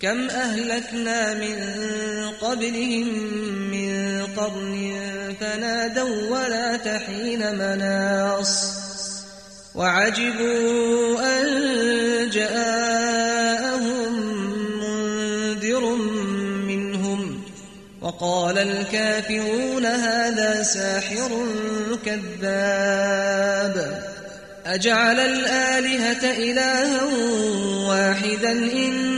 كم أهلكنا من قبلهم من قرن فنادوا ولا تحين مناص وعجبوا أن جاءهم منذر منهم وقال الكافرون هذا ساحر كذاب أجعل الآلهة إلها واحدا إن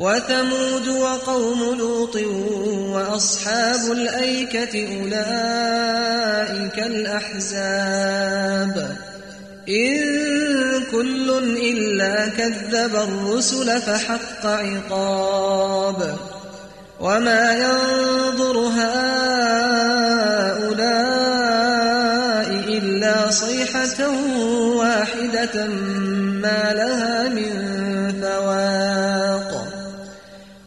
وثمود وقوم لوط وأصحاب الأيكة أولئك الأحزاب. إن كل إلا كذب الرسل فحق عقاب. وما ينظر هؤلاء إلا صيحة واحدة ما لها من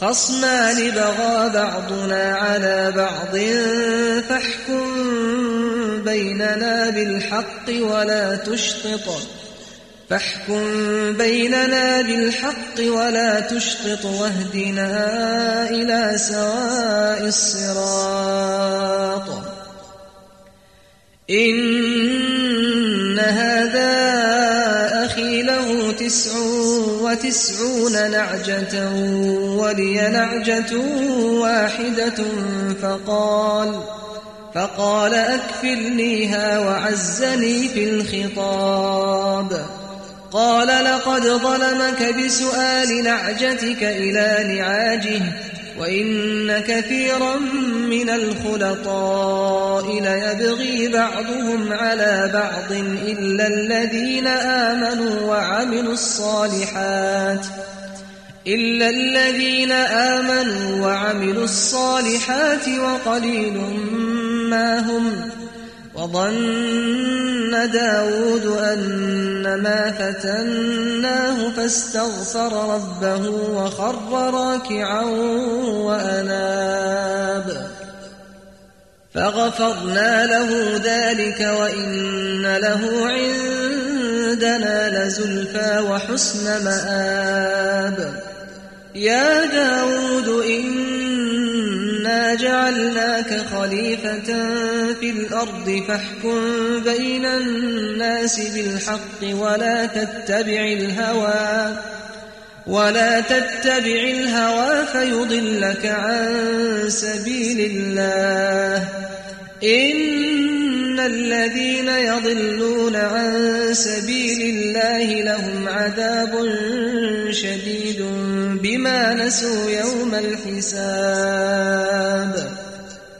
خصمان بغى بعضنا على بعض فاحكم بيننا بالحق ولا تشطط. فاحكم بيننا بالحق ولا تشطط واهدنا إلى سواء الصراط. إن هذا له تسع وتسعون نعجة ولي نعجة واحدة فقال فقال أكفلنيها وعزني في الخطاب. قال لقد ظلمك بسؤال نعجتك إلى نعاجه وإن كثيرا من الخلطاء ليبغي بعضهم على بعض إلا الذين آمنوا وعملوا الصالحات إلا الذين آمنوا وعملوا الصالحات وقليل ما هم وظن داود أنما فتناه فاستغفر ربه وخر راكعا وأناب. فغفرنا له ذلك وإن له عندنا لزلفى وحسن مآب. يا داود جعلناك خليفة في الأرض فاحكم بين الناس بالحق ولا تتبع الهوى ولا تتبع الهوى فيضلك عن سبيل الله إن الذين يضلون عن سبيل الله لهم عذاب شديد بما نسوا يوم الحساب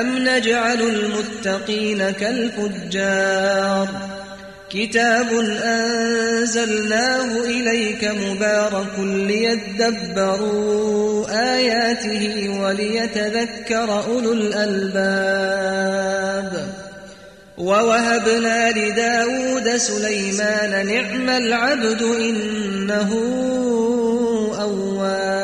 أم نجعل المتقين كالفجار كتاب أنزلناه إليك مبارك ليدبروا آياته وليتذكر أولو الألباب ووهبنا لداود سليمان نعم العبد إنه أواب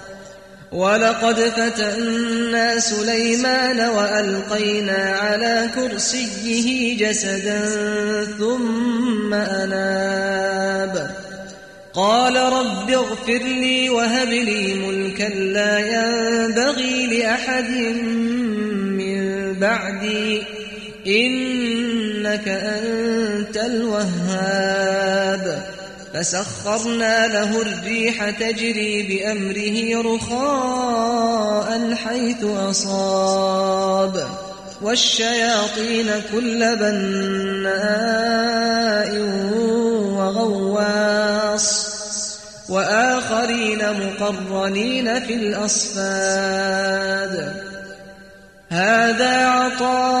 ولقد فتنا سليمان وألقينا على كرسيه جسدا ثم أناب. قال رب اغفر لي وهب لي ملكا لا ينبغي لأحد من بعدي. إنك أنت الوهاب. فسخرنا له الريح تجري بأمره رخاء حيث أصاب. والشياطين كل بناء وغواص. وآخرين مقرنين في الأصفاد. هذا عطاؤنا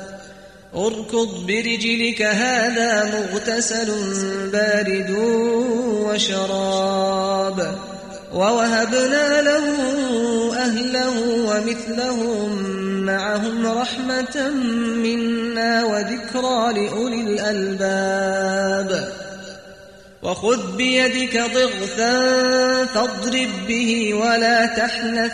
اركض برجلك هذا مغتسل بارد وشراب. ووهبنا له أهله ومثلهم معهم رحمة منا وذكرى لأولي الألباب. وخذ بيدك ضغثا فاضرب به ولا تحنث.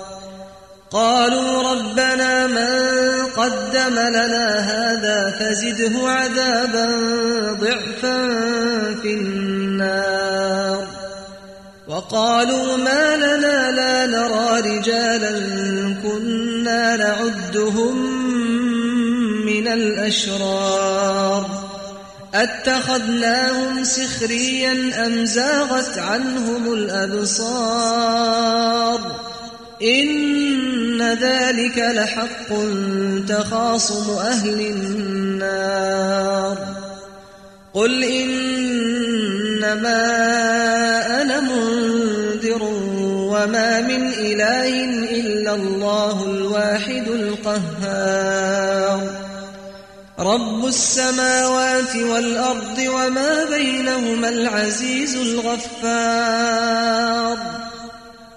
قالوا ربنا من قدم لنا هذا فزده عذابا ضعفا في النار. وقالوا ما لنا لا نرى رجالا كنا نعدهم من الأشرار. أتخذناهم سخريا أم زاغت عنهم الأبصار؟ إن ذلك لحق تخاصم أهل النار. قل إنما أنا منذر وما من إله إلا الله الواحد القهار. رب السماوات والأرض وما بينهما العزيز الغفار.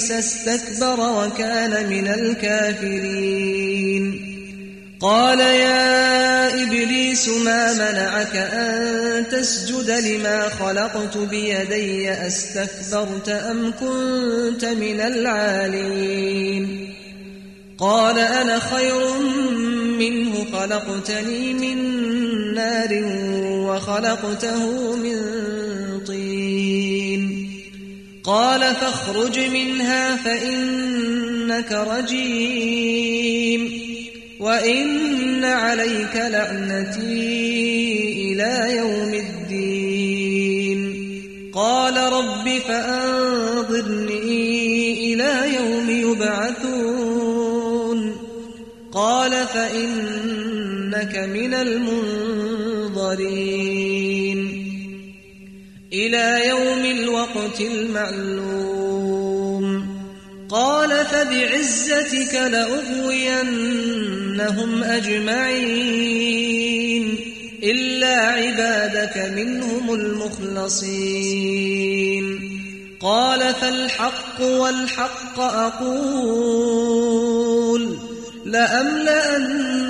إبليس استكبر وكان من الكافرين. قال يا إبليس ما منعك أن تسجد لما خلقت بيدي؟ أستكبرت أم كنت من العالين؟ قال أنا خير منه خلقتني من نار وخلقته من قال فاخرج منها فإنك رجيم وإن عليك لعنتي إلى يوم الدين. قال رب فأنظرني إلى يوم يبعثون. قال فإنك من المنظرين. إلى يوم الوقت المعلوم. قال فبعزتك لأغوينهم أجمعين إلا عبادك منهم المخلصين. قال فالحق والحق أقول لأملأن